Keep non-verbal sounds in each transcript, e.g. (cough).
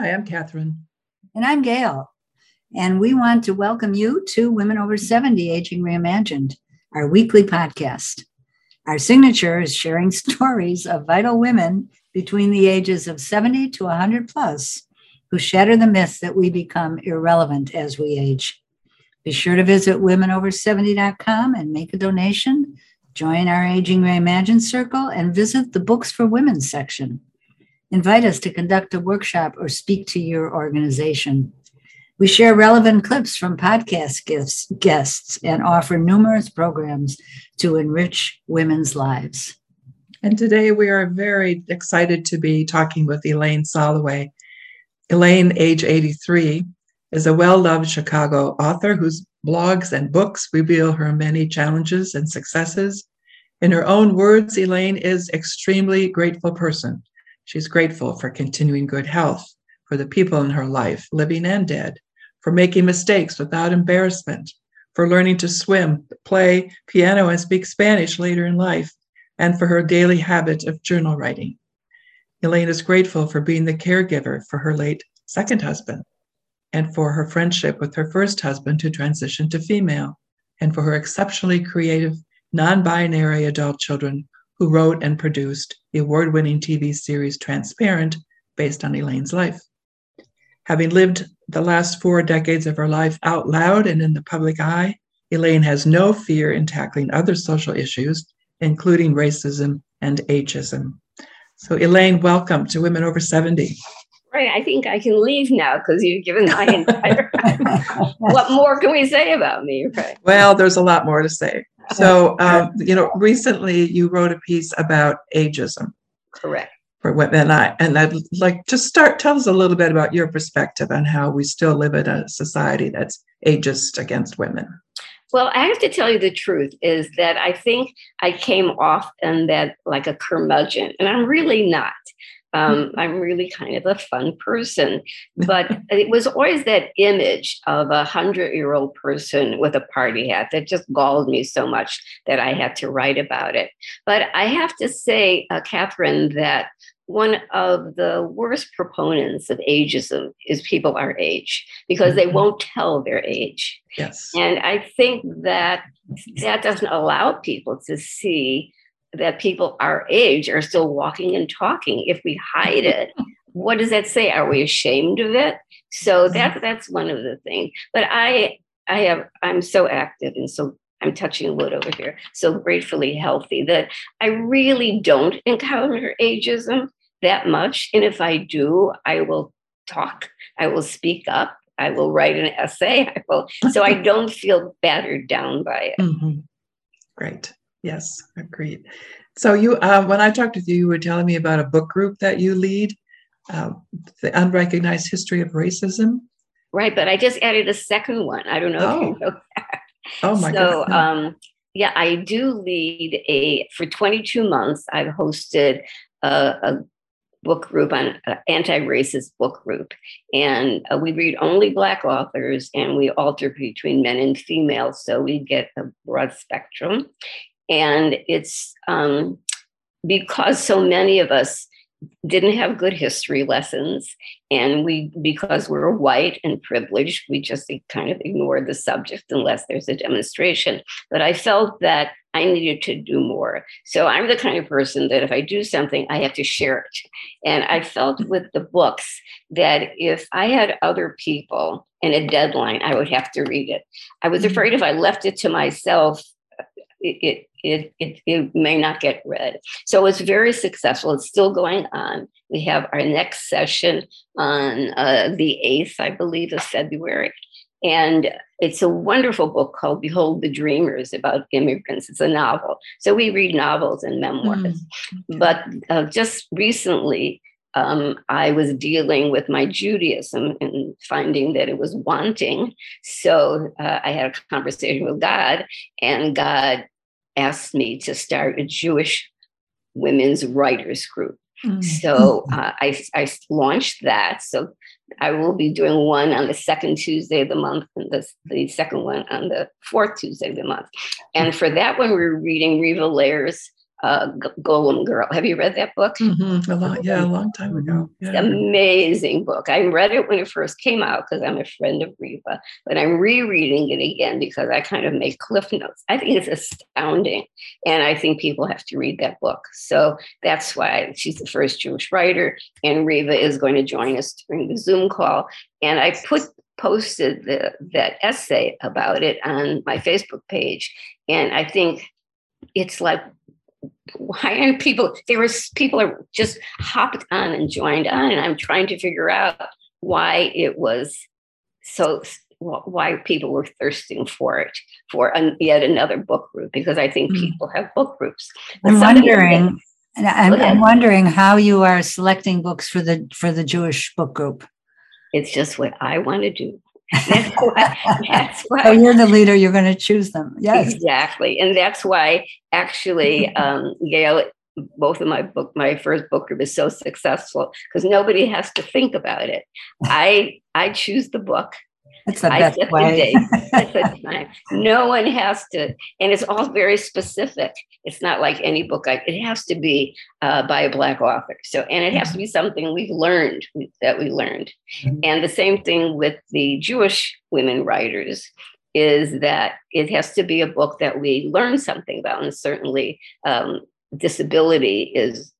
Hi, I'm Catherine. And I'm Gail. And we want to welcome you to Women Over 70 Aging Reimagined, our weekly podcast. Our signature is sharing (laughs) stories of vital women between the ages of 70 to 100 plus who shatter the myth that we become irrelevant as we age. Be sure to visit womenover70.com and make a donation. Join our Aging Reimagined Circle and visit the Books for Women section. Invite us to conduct a workshop or speak to your organization. We share relevant clips from podcast guests, guests and offer numerous programs to enrich women's lives. And today we are very excited to be talking with Elaine Soloway. Elaine, age 83, is a well loved Chicago author whose blogs and books reveal her many challenges and successes. In her own words, Elaine is extremely grateful person. She's grateful for continuing good health, for the people in her life, living and dead, for making mistakes without embarrassment, for learning to swim, play piano, and speak Spanish later in life, and for her daily habit of journal writing. Elaine is grateful for being the caregiver for her late second husband, and for her friendship with her first husband who transitioned to female, and for her exceptionally creative, non binary adult children who wrote and produced the award winning TV series Transparent, based on Elaine's life. Having lived the last four decades of her life out loud and in the public eye, Elaine has no fear in tackling other social issues, including racism and ageism. So, Elaine, welcome to Women Over 70. Right. I think I can leave now because you've given my entire. (laughs) (laughs) what more can we say about me? Right. Well, there's a lot more to say. So, um, you know, recently you wrote a piece about ageism. Correct for women. And I and I'd like to start tell us a little bit about your perspective on how we still live in a society that's ageist against women. Well, I have to tell you the truth is that I think I came off and that like a curmudgeon, and I'm really not. Um. (laughs) I'm really kind of a fun person, but (laughs) it was always that image of a hundred year old person with a party hat that just galled me so much that I had to write about it. But I have to say, uh, Catherine, that one of the worst proponents of ageism is people our age because they mm-hmm. won't tell their age. Yes. And I think that that doesn't allow people to see that people our age are still walking and talking. If we hide it, what does that say? Are we ashamed of it? So mm-hmm. that that's one of the things. But I I have I'm so active and so I'm touching wood over here, so gratefully healthy that I really don't encounter ageism that much. And if I do, I will talk, I will speak up, I will write an essay. (laughs) I will, so I (laughs) don't feel battered down by it. Mm-hmm. Great. Yes, agreed. So you, uh, when I talked with you, you were telling me about a book group that you lead, uh, the Unrecognized History of Racism. Right, but I just added a second one. I don't know oh. if you know that. Oh my so, um, yeah, I do lead a for 22 months. I've hosted a, a book group on uh, anti-racist book group and uh, we read only black authors and we alter between men and females so we get a broad spectrum and it's um, because so many of us didn't have good history lessons and we because we're white and privileged we just kind of ignored the subject unless there's a demonstration. But i felt that i needed to do more. So i'm the kind of person that if i do something i have to share it. And i felt with the books that if i had other people and a deadline i would have to read it. I was mm-hmm. afraid if i left it to myself it, it, it, it, may not get read. So it's very successful. It's still going on. We have our next session on uh, the 8th, I believe, of February. And it's a wonderful book called Behold the Dreamers about immigrants. It's a novel. So we read novels and memoirs. Mm-hmm. But uh, just recently, um, I was dealing with my Judaism and finding that it was wanting. So uh, I had a conversation with God, and God asked me to start a Jewish women's writers group. Mm-hmm. So uh, I, I launched that. So I will be doing one on the second Tuesday of the month and the, the second one on the fourth Tuesday of the month. And for that one, we're reading Riva Lehrer's uh, Golem Girl. Have you read that book? Mm-hmm. A long, yeah, a long time ago. Yeah. amazing book. I read it when it first came out because I'm a friend of Riva, but I'm rereading it again because I kind of make cliff notes. I think it's astounding, and I think people have to read that book. So that's why she's the first Jewish writer, and Riva is going to join us during the Zoom call. And I put posted the, that essay about it on my Facebook page, and I think it's like why aren't people there was people are just hopped on and joined on and i'm trying to figure out why it was so why people were thirsting for it for an, yet another book group because i think mm. people have book groups. I'm wondering I'm, I'm wondering how you are selecting books for the for the jewish book group. It's just what i want to do that's why, that's why oh, you're the leader, you're going to choose them. Yes. Exactly. And that's why actually, um, Gail, both of my book, my first book group is so successful because nobody has to think about it. I I choose the book it's the best way. (laughs) the time. No one has to, and it's all very specific. It's not like any book. I, it has to be uh, by a black author. So, and it has to be something we've learned that we learned. Mm-hmm. And the same thing with the Jewish women writers is that it has to be a book that we learn something about, and certainly um, disability is,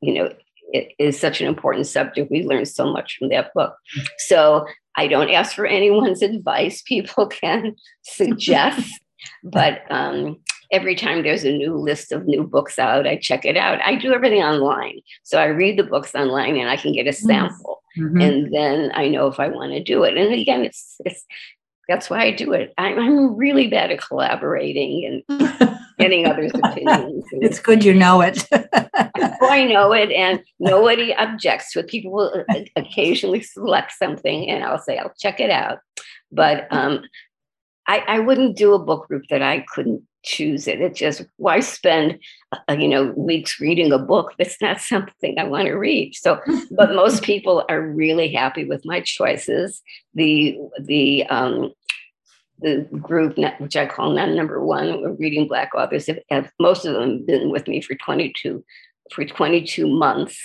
you know, it is such an important subject. We learned so much from that book. Mm-hmm. So I don't ask for (laughs) anyone's advice. People can suggest, (laughs) but um, every time there's a new list of new books out, I check it out. I do everything online. So I read the books online and I can get a sample. Mm-hmm. And then I know if I want to do it. And again, it's it's that's why I do it. I'm, I'm really bad at collaborating and (laughs) getting others' opinions. (laughs) it's good you know it. (laughs) I know it, and nobody objects to it. People will uh, occasionally select something, and I'll say, I'll check it out. But um, I, I wouldn't do a book group that I couldn't choose it. It just why spend uh, you know weeks reading a book that's not (laughs) something I want to read. So, but most people are really happy with my choices. The the um, the group, which I call non number one, reading Black authors, have, have, most of them been with me for 22 for 22 months,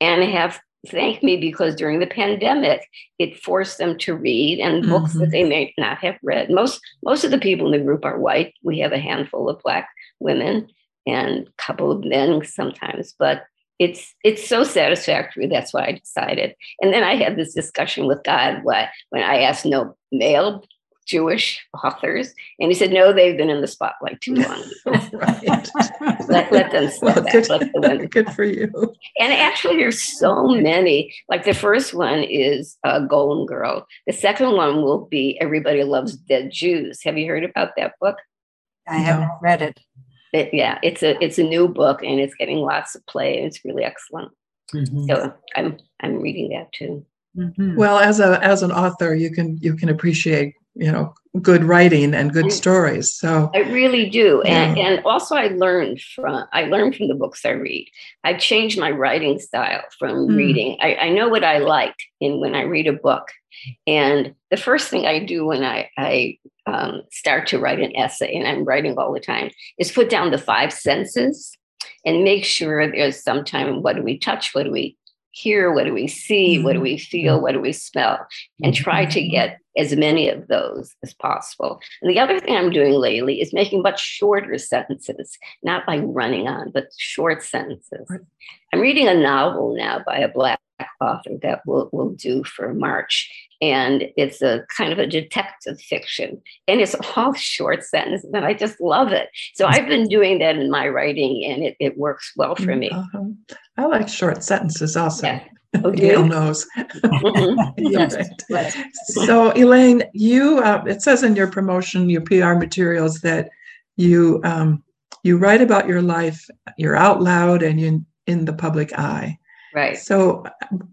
and have thanked me because during the pandemic, it forced them to read and books mm-hmm. that they may not have read. Most most of the people in the group are white. We have a handful of Black women and a couple of men sometimes, but it's it's so satisfactory. That's why I decided. And then I had this discussion with God What when I asked no male Jewish authors. And he said, no, they've been in the spotlight too long. (laughs) right. (laughs) let, let them (laughs) step well, back. Good, let good for you. And actually, there's so many. Like the first one is uh, Golem Girl. The second one will be Everybody Loves Dead Jews. Have you heard about that book? I haven't read it. it. Yeah, it's a it's a new book and it's getting lots of play and it's really excellent. Mm-hmm. So I'm I'm reading that too. Mm-hmm. Well, as a as an author, you can you can appreciate you know good writing and good stories so i really do yeah. and, and also i learned from i learned from the books i read i've changed my writing style from mm. reading I, I know what i like in when i read a book and the first thing i do when i i um, start to write an essay and i'm writing all the time is put down the five senses and make sure there's some time what do we touch what do we hear what do we see what do mm-hmm. we feel what do we smell and try to mm-hmm. get as many of those as possible. And the other thing I'm doing lately is making much shorter sentences, not like running on, but short sentences. I'm reading a novel now by a Black author that we'll, we'll do for March. And it's a kind of a detective fiction. And it's all (laughs) short sentences. And I just love it. So I've been doing that in my writing and it, it works well for me. Uh-huh. I like short sentences also. Yeah. (laughs) Oh, Gail knows. (laughs) Mm-hmm. Right. So, Elaine, you uh, it says in your promotion, your PR materials that you um, you write about your life, you're out loud and you in the public eye. Right. So,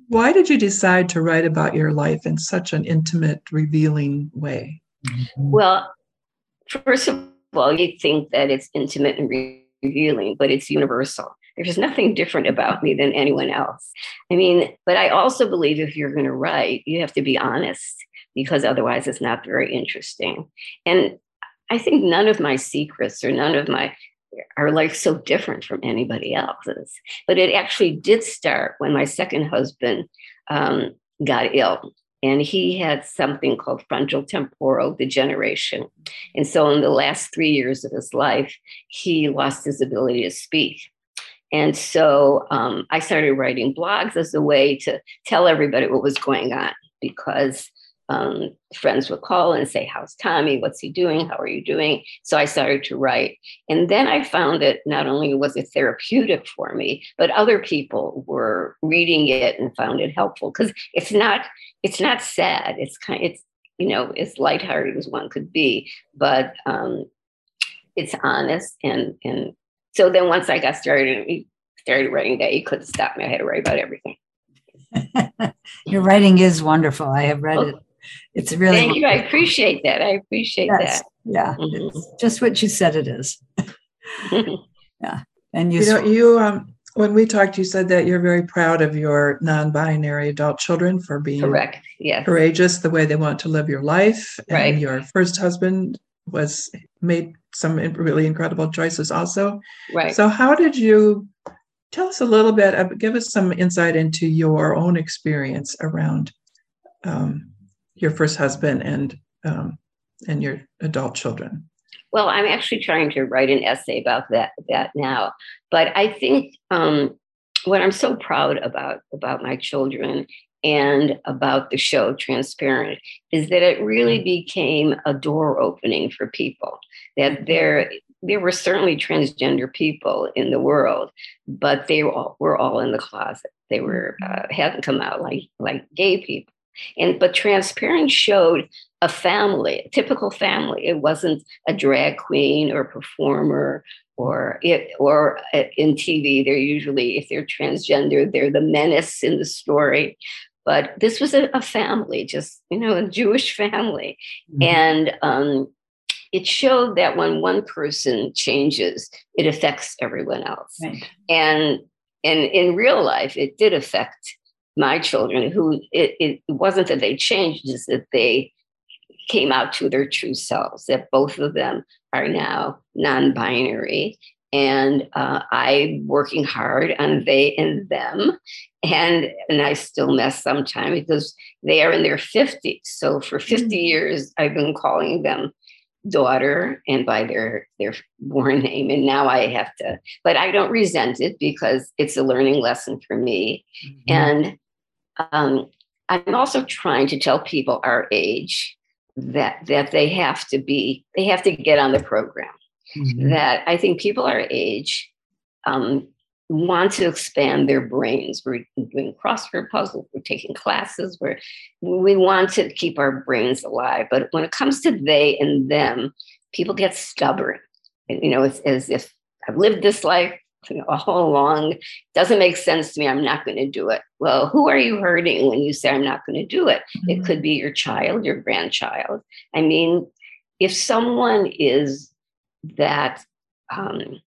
why did you decide to write about your life in such an intimate, revealing way? Mm-hmm. Well, first of all, you think that it's intimate and revealing, but it's universal. There's nothing different about me than anyone else. I mean, but I also believe if you're going to write, you have to be honest because otherwise it's not very interesting. And I think none of my secrets or none of my our life so different from anybody else's. But it actually did start when my second husband um, got ill. And he had something called frontal temporal degeneration. And so, in the last three years of his life, he lost his ability to speak. And so um, I started writing blogs as a way to tell everybody what was going on because um, friends would call and say, How's Tommy? What's he doing? How are you doing? So I started to write. And then I found that not only was it therapeutic for me, but other people were reading it and found it helpful because it's not it's not sad. It's kind it's you know as lighthearted as one could be, but um, it's honest and and so then once I got started started writing that, you couldn't stop me. I had to write about everything. (laughs) Your writing is wonderful. I have read oh, it it's really thank you. I appreciate that. I appreciate yes, that. Yeah, mm-hmm. it's just what you said it is. (laughs) (laughs) yeah, and you, you know, you um, when we talked, you said that you're very proud of your non-binary adult children for being correct, yes, courageous the way they want to live your life. Right. And your first husband was made some really incredible choices also. Right. So how did you tell us a little bit? Give us some insight into your own experience around um, your first husband and um, and your adult children? Well, I'm actually trying to write an essay about that that now. But I think um, what I'm so proud about about my children and about the show Transparent is that it really became a door opening for people. That there there were certainly transgender people in the world, but they were all, were all in the closet. They were uh, hadn't come out like like gay people. And but Transparent showed a family, a typical family. It wasn't a drag queen or performer or it or in TV. They're usually, if they're transgender, they're the menace in the story. But this was a, a family, just you know, a Jewish family, mm-hmm. and um, it showed that when one person changes, it affects everyone else. Right. And and in real life, it did affect my children who it, it wasn't that they changed, just that they came out to their true selves, that both of them are now non binary. And uh, I'm working hard on they and them. And, and I still mess sometimes because they are in their 50s. So for 50 mm. years, I've been calling them daughter and by their their born name and now i have to but i don't resent it because it's a learning lesson for me mm-hmm. and um, I'm also trying to tell people our age that that they have to be they have to get on the program. Mm-hmm. That I think people our age um, want to expand their brains. We're doing crossword puzzles. We're taking classes. Where we want to keep our brains alive. But when it comes to they and them, people get stubborn. You know, it's as if I've lived this life (laughs) all along. Doesn't make sense to me i'm not going to do it. Well who are you hurting when you say i'm not going to do it? Mm-hmm. it could be your child your grandchild. I mean if someone is that um,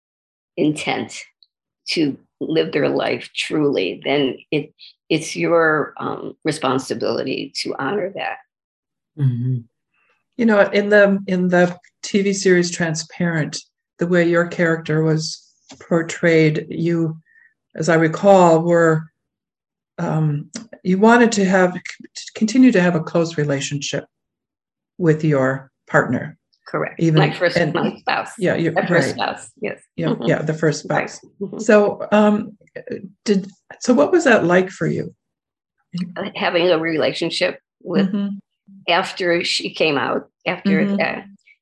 intent to live their life truly then it it's your um, responsibility to honor that. Mm-hmm. you know in the in the tv series transparent the way your character was portrayed, you, as I recall, were um, you wanted to have to continue to have a close relationship with your partner. Correct. Even my first and, my spouse. Yeah, your first spouse. Yes. Yeah, mm-hmm. yeah, the first spouse. Right. Mm-hmm. So, um, did so? What was that like for you? Having a relationship with mm-hmm. after she came out after mm-hmm.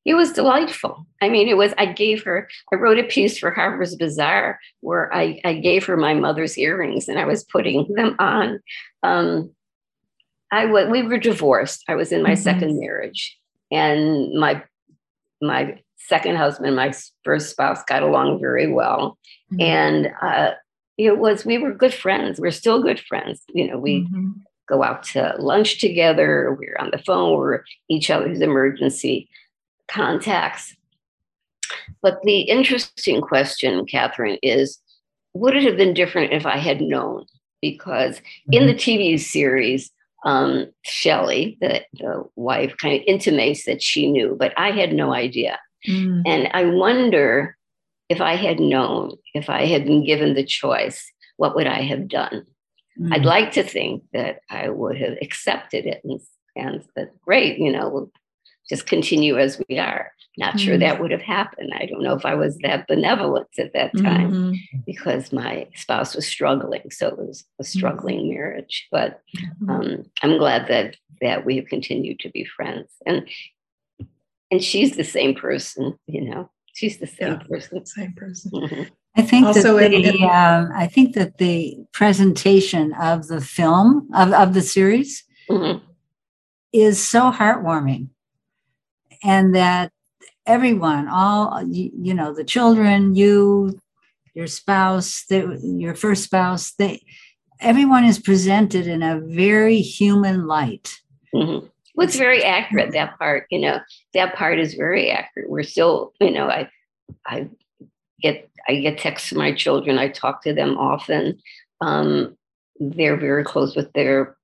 It was delightful. I mean, it was, I gave her, I wrote a piece for Harper's Bazaar where I, I gave her my mother's earrings and I was putting them on. Um, I was, we were divorced. I was in my mm-hmm. second marriage and my, my second husband, my first spouse got along very well. Mm-hmm. And, uh, it was, we were good friends. We're still good friends. You know, we, mm-hmm go out to lunch together. We are on the phone. We're each other's emergency contacts. But the interesting question, Catherine, is would it have been different if I had known? Because mm-hmm. in the TV series, um, Shelly, the, the wife, kind of intimates that she knew, but I had no idea. Mm. And I wonder if I had known, if I had been given the choice, what would I have done? Mm-hmm. I'd like to think that I would have accepted it and, and said, great, you know, just continue as we are. Not mm-hmm. sure that would have happened. I don't know if I was that benevolent at that time mm-hmm. because my spouse was struggling. So it was a mm-hmm. struggling marriage. But mm-hmm. um, I'm glad that that we have continued to be friends. And and she's the same person, you know. She's the same yeah, person. Same person. Mm-hmm. I think also that the, in, um, I think that the presentation of the film of, of the series mm-hmm. is so heartwarming, and that everyone, all you, you know, the children, you, your spouse, the, your first spouse, they, everyone is presented in a very human light. Mm-hmm. Well, it's very accurate. That part, you know, that part is very accurate. We're still, you know, I, I get, I get texts from my children. I talk to them often. Um, they're very close with their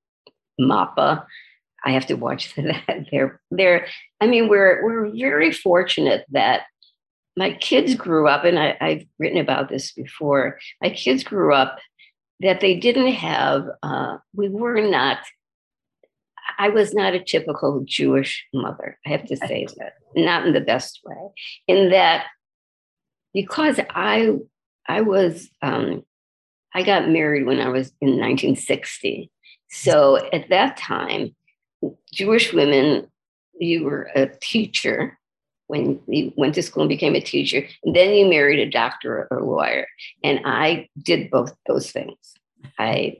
moppa. I have to watch (laughs) that. They're, they're. I mean, we're we're very fortunate that my kids grew up, and I, I've written about this before. My kids grew up that they didn't have. Uh, we were not I was not a typical Jewish mother. I have to say that, not in the best way. In that, because I I was um, I got married when I was in 1960. So at that time, Jewish women, you were a teacher when you went to school and became a teacher, and then you married a doctor or a lawyer. And I did both those things. I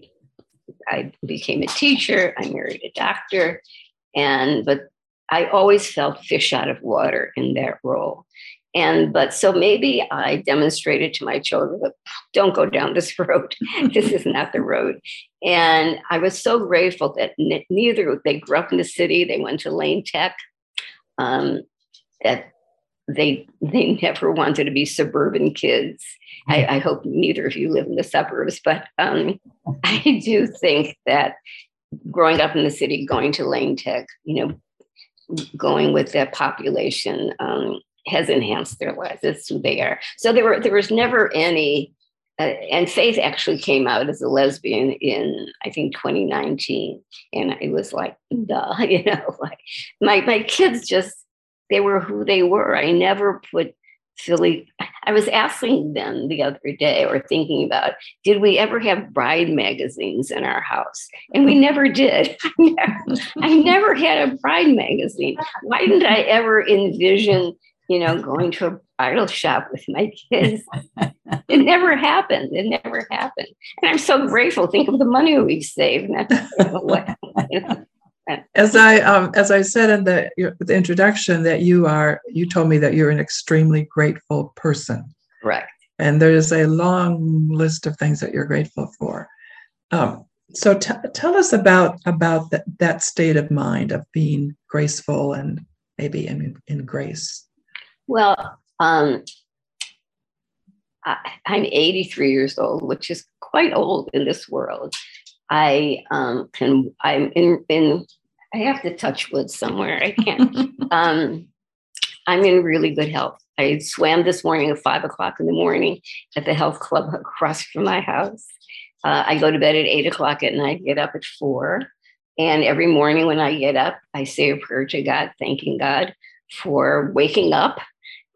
I became a teacher, I married a doctor, and but I always felt fish out of water in that role. And but so maybe I demonstrated to my children don't go down this (laughs) road. this is not the road. And I was so grateful that neither they grew up in the city. They went to Lane Tech. Um, that they they never wanted to be suburban kids. I, I, hope neither of you live in the suburbs, but um, (laughs) I do think that growing up in the city, going to Lane Tech, you know, going with that population um, has enhanced their lives. It's who they are. So there were there was never any. Uh, and Faith actually came out as a lesbian in I think 2019, and it was like, duh, (laughs) you know, like my my kids just they were who they were. I never put Philly. I was asking them the other day or thinking about, did we ever have bride magazines in our house? And we never did. (laughs) I never, I never had a bride magazine. Why didn't I ever envision, you know, going to a bridal shop with my kids? (laughs) It never happened. It never happened. And I'm so grateful. Think of the money we saved. (laughs) as I um, as I said in the, the introduction, that you are you told me that you're an extremely grateful person. Correct. And there's a long list of things that you're grateful for. Um, so t- tell us about about that, that state of mind of being graceful and maybe in, in grace. Well, um, I, I'm 83 years old, which is quite old in this world. I um, can, I'm in, in, I have to touch wood somewhere. I can't. (laughs) um, I'm in really good health. I swam this morning at five o'clock in the morning at the health club across from my house. Uh, I go to bed at eight o'clock at night, get up at four. And every morning when I get up, I say a prayer to God, thanking God for waking up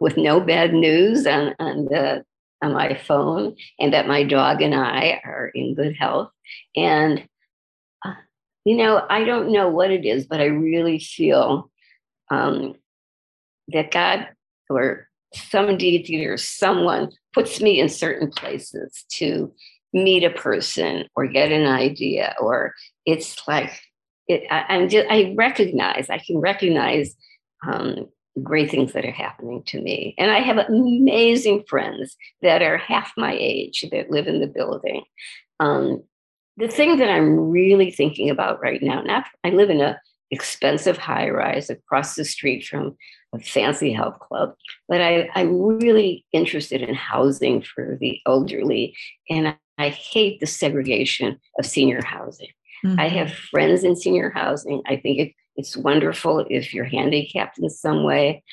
with no bad news on, on, the, on my phone and that my dog and I are in good health. And, uh, you know, I don't know what it is, but I really feel um, that God or some deity or someone puts me in certain places to meet a person or get an idea, or it's like, it, I, am just, I recognize, I can recognize um, great things that are happening to me. And I have amazing friends that are half my age that live in the building. Um, the thing that I'm really thinking about right now, not I live in a expensive high rise across the street from a fancy health club, but I, I'm really interested in housing for the elderly. And I, I hate the segregation of senior housing. Mm-hmm. I have friends in senior housing. I think it, it's wonderful if you're handicapped in some way,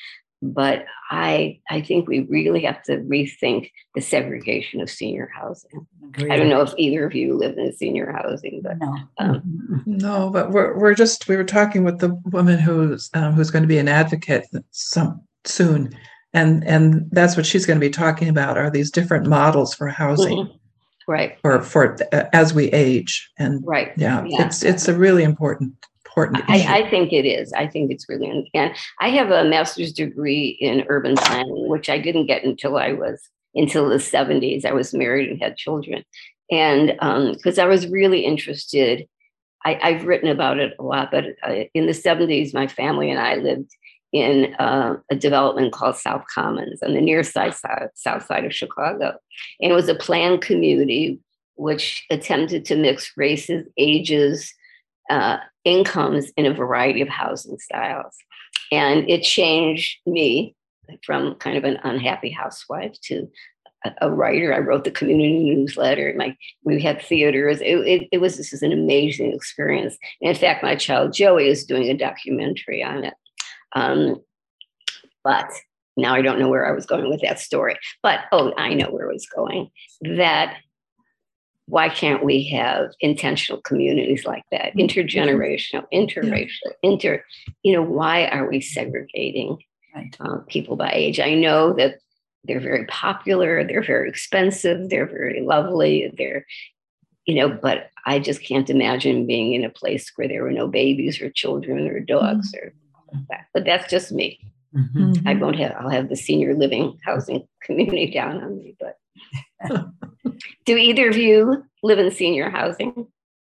but I I think we really have to rethink the segregation of senior housing. I don't know if either of you live in senior housing, but No. um, No, but we're we're just we were talking with the woman who's um, who's going to be an advocate some soon, and and that's what she's going to be talking about are these different models for housing mhm. right, for for uh, as we age, and right. yeah, Yeah. it's it's a really important important. I, I think it is. I think it's really, and I have a master's degree in urban planning, which I didn't get until I was until the 70s. I was married and had children. And because I was really interested, I, I've written about it a lot, but uh, in the 70s, my family and I lived in uh, a development called South Commons on the near side, side, south side of Chicago. And it was a planned community which attempted to mix races, ages, uh, incomes in a variety of housing styles. And it changed me from kind of an unhappy housewife to a, writer. I wrote the community newsletter. My, we had theaters. It, it, it was this is an amazing experience. And in fact, my child Joey is doing a documentary on it. Um, but now I don't know where I was going with that story. But oh, I know where I was going. That why can't we have intentional communities like that? Intergenerational interracial inter you know why are we segregating Right. uh, people by age? I know that they're very popular they're very expensive they're very lovely they're you know but i just can't imagine being in a place where there were no babies or children or dogs or that. But that's just me. Mhm. i won't have i'll have the senior living housing community down on me but (laughs) (laughs) do either of you live in senior housing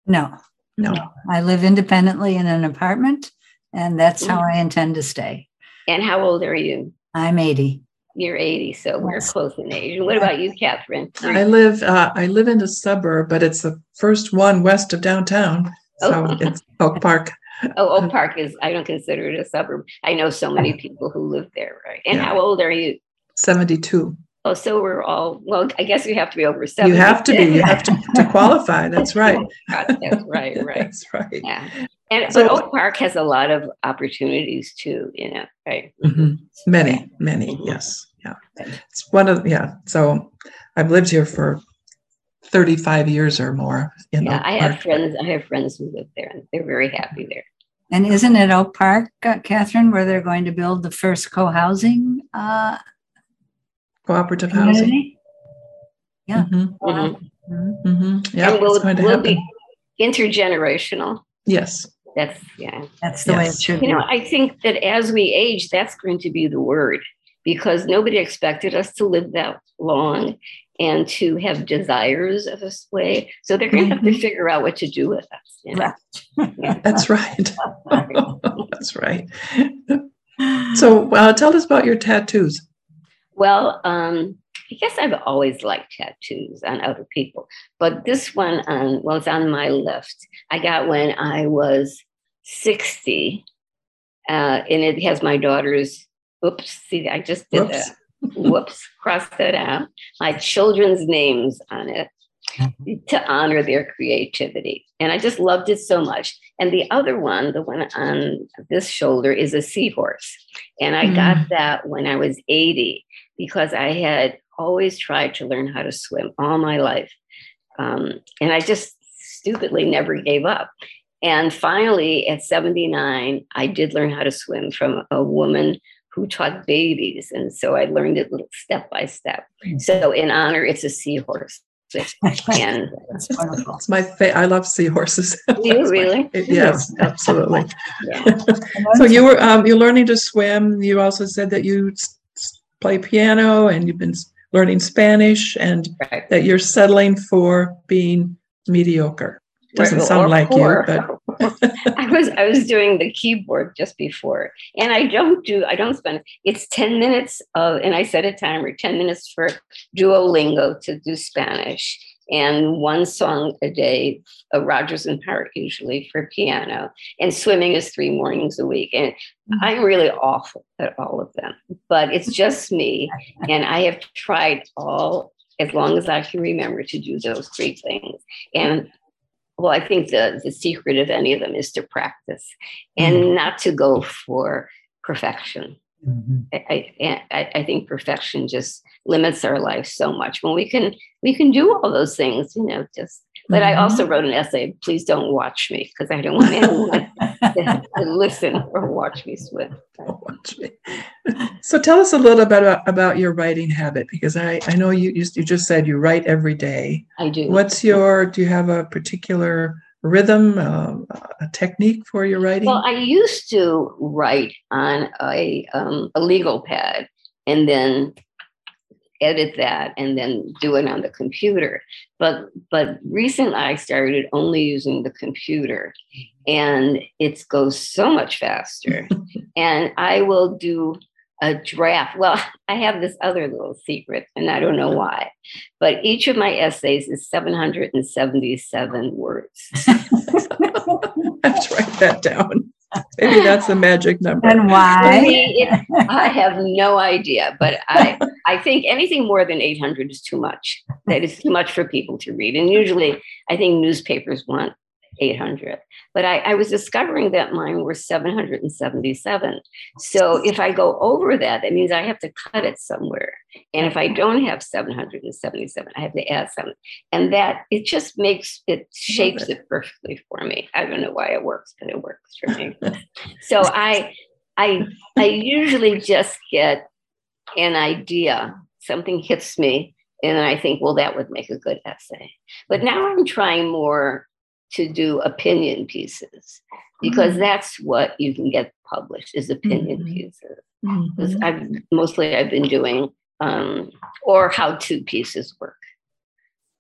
No. No. I live independently in an apartment, and that's how I intend to stay. and how old are you I'm 80. you're 80 so we're Yes. close in age and what about you catherine I live uh, I live in a suburb, but it's the first one west of downtown, so Oh. (laughs) it's Oak Park. oh oak park is i don't consider it a suburb i know so many people who live there right and Yeah. how old are you Seventy two. Oh so we're all well i guess you have to be over 70 You have to be. You have to, to (laughs) qualify. That's right. that's right (laughs) right That's right. yeah and So- but oak park has a lot of opportunities too you know right Mhm. Many, many, yes. Yeah. It's one of, yeah. So I've lived here for 35 years or more. In yeah Oak i have Park. friends i have friends who live there and they're very happy there And isn't it Oak Park, uh, Catherine, where they're going to build the first co-housing uh, Cooperative housing. community? Yeah. Mhm, Mhm. Mhm. mhm. Yeah, and will, it's going to will be intergenerational Yes. that's yeah That's the way it Yes. should You be. know, I think that as we age, that's going to be the word because nobody expected us to live that long and to have desires of this way. So they're going to have to Mhm. figure out what to do with us. you know? Yeah. (laughs) That's right. (laughs) That's right. So uh, tell us about your tattoos. Well, um, I guess I've always liked tattoos on other people, but this one on well, it's on my left. I got when I was 60, uh, and it has my daughter's. Oops, see, I just did Whoops. that. whoops, cross that out, my children's names on it Mm-hmm. to honor their creativity. And I just loved it so much. And the other one, the one on this shoulder, is a seahorse. And I got mm. that when I was 80 because I had always tried to learn how to swim all my life. Um, and I just stupidly never gave up. And finally, at 79, I did learn how to swim from a woman who taught babies. And so I learned it step by step. Mm. So in honor, it's a seahorse. (laughs) And That's wonderful. It's my fa- I love seahorses. (laughs) you That's my- really? yes, (laughs) absolutely. Yeah. So you were um, you're learning to swim. You also said that you s- s- play piano and you've been s- learning Spanish and Right. that you're settling for being mediocre. Doesn't Or- sound or like poor. you, but (laughs) I was I was doing the keyboard just before, and I don't do I don't spend it's ten minutes of and I set a timer ten minutes for Duolingo to do Spanish and one song a day, a Rodgers and Hart usually for piano, and swimming is three mornings a week, and mm. I'm really awful at all of them, but it's (laughs) just me, and I have tried all as long as I can remember to do those three things, and well, I think the, the secret of any of them is to practice and not to go for perfection. Mm-hmm. I, I, I think perfection just limits our life so much when we can we can do all those things you know just but mm-hmm. I also wrote an essay. Please don't watch me because I don't want anyone (laughs) to, to, listen or watch me swim. Watch me. So tell us a little bit about, about your writing habit because I, I know you, you you just said you write every day. I do. What's your? Do you have a particular rhythm, uh, a technique for your writing? Well, I used to write on a um, a legal pad and then edit that and then do it on the computer. But but recently I started only using the computer and it goes so much faster. (laughs) and I will do a draft. Well, (laughs) I have this other little secret, and I don't know uh-huh. why, but each of my essays is 777 words. (laughs) Let's write that down. Maybe that's the magic number. And why? it, I have no idea, but I I think anything more than 800 is too much. That is too much for people to read. And usually, I think newspapers want 800. But I, I, was discovering that mine were 777. So if I go over that, that means I have to cut it somewhere. And if I don't have 777, I have to add something. And that it just makes it shapes it perfectly for me. I don't know why it works, but it works for me. (laughs) so I I I usually just get an idea, something hits me, and I think, well, that would make a good essay. But now I'm trying more to do opinion pieces because mm-hmm. that's what you can get published is opinion mm-hmm. pieces. Because mm-hmm. I've mostly I've been doing um, or how to pieces work.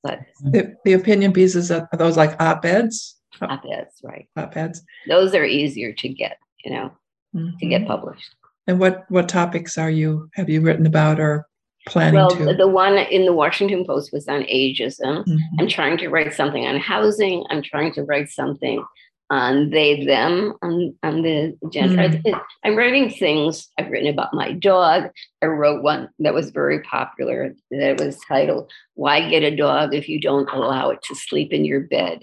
But the, the opinion pieces are those like op-eds? Op-eds, right. Op-eds. Those are easier to get, you know, to get mm-hmm. published. And what what topics are you have you written about or planning well, to? the one in the Washington Post was on ageism. Mm-hmm. I'm trying to write something on housing. I'm trying to write something on they them on, on the gender. Mm-hmm. I'm writing things. I've written about my dog. I wrote one that was very popular that was titled "Why Get a Dog If You Don't Allow It to Sleep in Your Bed."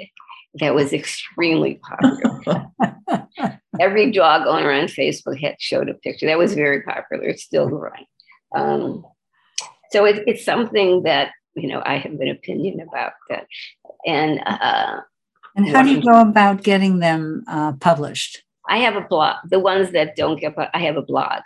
That was extremely popular. (laughs) Every dog owner on Facebook had showed a picture. That was very popular. It's still growing. Um, so it, it's something that you know I have an opinion about that, and uh, and how do you go about getting them uh, published? I have a blog. The ones that don't get, I have a blog.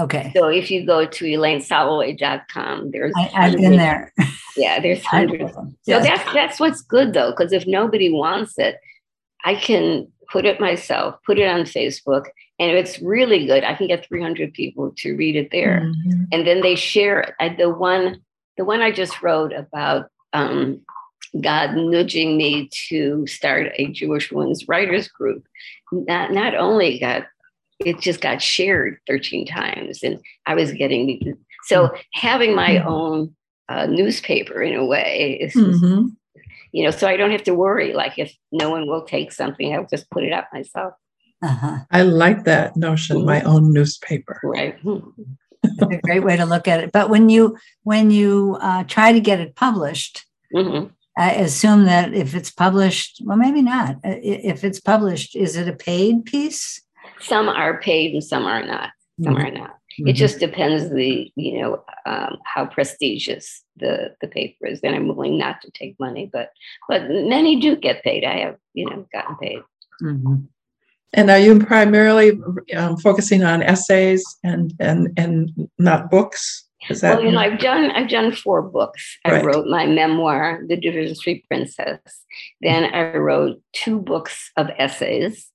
Okay. So if you go to elainesoloway.com, there's I, have been there. (laughs) Yeah, there's hundreds. So that's that's what's good though, because if nobody wants it, I can put it myself, put it on Facebook, and it's really good, I can get 300 people to read it there, mm-hmm. and then they share it. I, the one, the one I just wrote about um, God nudging me to start a Jewish women's writers group, not not only got it just got shared 13 times, and I was getting so mm-hmm. having my mm-hmm. own uh, newspaper in a way is. Mm-hmm. You know, so I don't have to worry. Like if no one will take something, I'll just put it up myself. Uh-huh. I like that notion, my own newspaper. Right. A great way to look at it. But when you when you uh, try to get it published, mm-hmm. I assume that if it's published, well, maybe not. Uh, if it's published, is it a paid piece? Some are paid and some are not. Some mm-hmm. are not. Mm-hmm. It just depends the you know um, how prestigious the the paper is. And I'm willing not to take money, but but many do get paid. I have you know gotten paid. And are you primarily um, focusing on essays and and and not books? Is that well, you know, I've done I've done four books. I right. wrote my memoir, The Division Street Princess. Then I wrote two books of essays.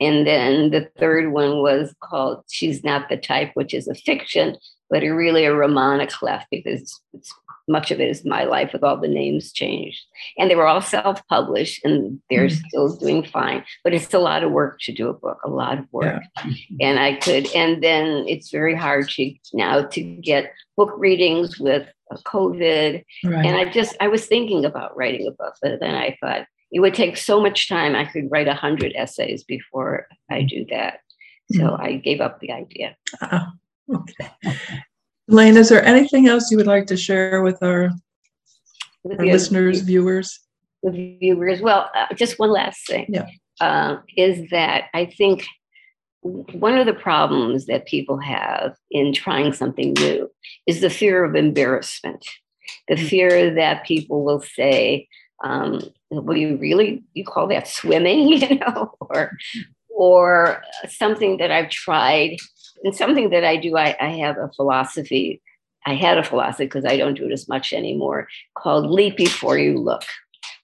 And then the third one was called She's Not the Type, which is a fiction, but really a roman à clef because it's much of it is my life with all the names changed. And they were all self published and they're mm-hmm. still doing fine. But it's a lot of work to do a book, a lot of work. Yeah. And I could, and then it's very hard to now to get book readings with COVID. Right. And I just, I was thinking about writing a book, but then I thought it would take so much time. I could write a hundred essays before I do that. So mm-hmm. I gave up the idea. Oh, okay. Elaine, is there anything else you would like to share with our, with our listeners, viewers? The viewers. Well, uh, just one last thing. Yeah. Uh, is that I think one of the problems that people have in trying something new is the fear of embarrassment, the mm. fear that people will say, um, "Will you really you call that swimming?" (laughs) You know, or or something that I've tried and something that I do. I, I have a philosophy. I had a philosophy because I don't do it as much anymore called "Leap before you look."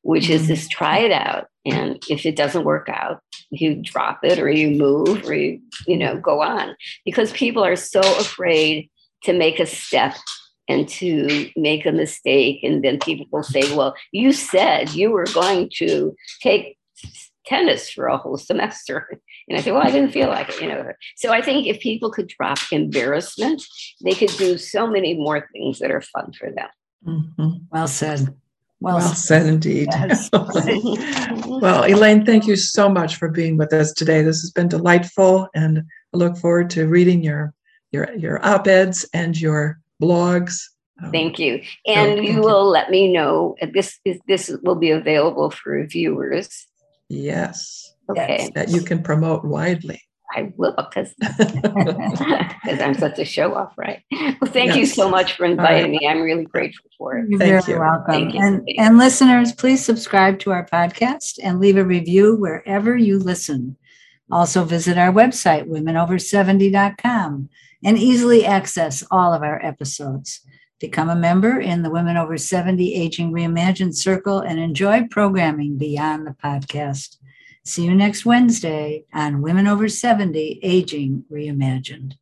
which is just try it out. And if it doesn't work out, you drop it or you move or you, you know, go on. Because people are so afraid to make a step and to make a mistake. And then people will say, well, you said you were going to take tennis for a whole (laughs) semester. And I said, well, I didn't feel like it, you know. So I think if people could drop embarrassment, they could do so many more things that are fun for them. Mm-hmm. Well said. Well, well said indeed. Yes. (laughs) (laughs) well, Elaine, thank you so much for being with us today. This has been delightful, and I look forward to reading your your your op-eds and your blogs. Um, thank you, and so, you will you. let me know. This is this will be available for viewers. Yes. Okay. That you can promote widely. I will because because (laughs) (laughs) I'm such a show off, right? Well, thank yes. you so much for inviting right. me. I'm really grateful for it. You're thank very you. welcome. Thank and, you. and listeners, please subscribe to our podcast and leave a review wherever you listen. Also, visit our website, womenover70.com, and easily access all of our episodes. Become a member in the Women Over 70 Aging Reimagined Circle and enjoy programming beyond the podcast. See you next Wednesday on Women Over 70 Aging Reimagined.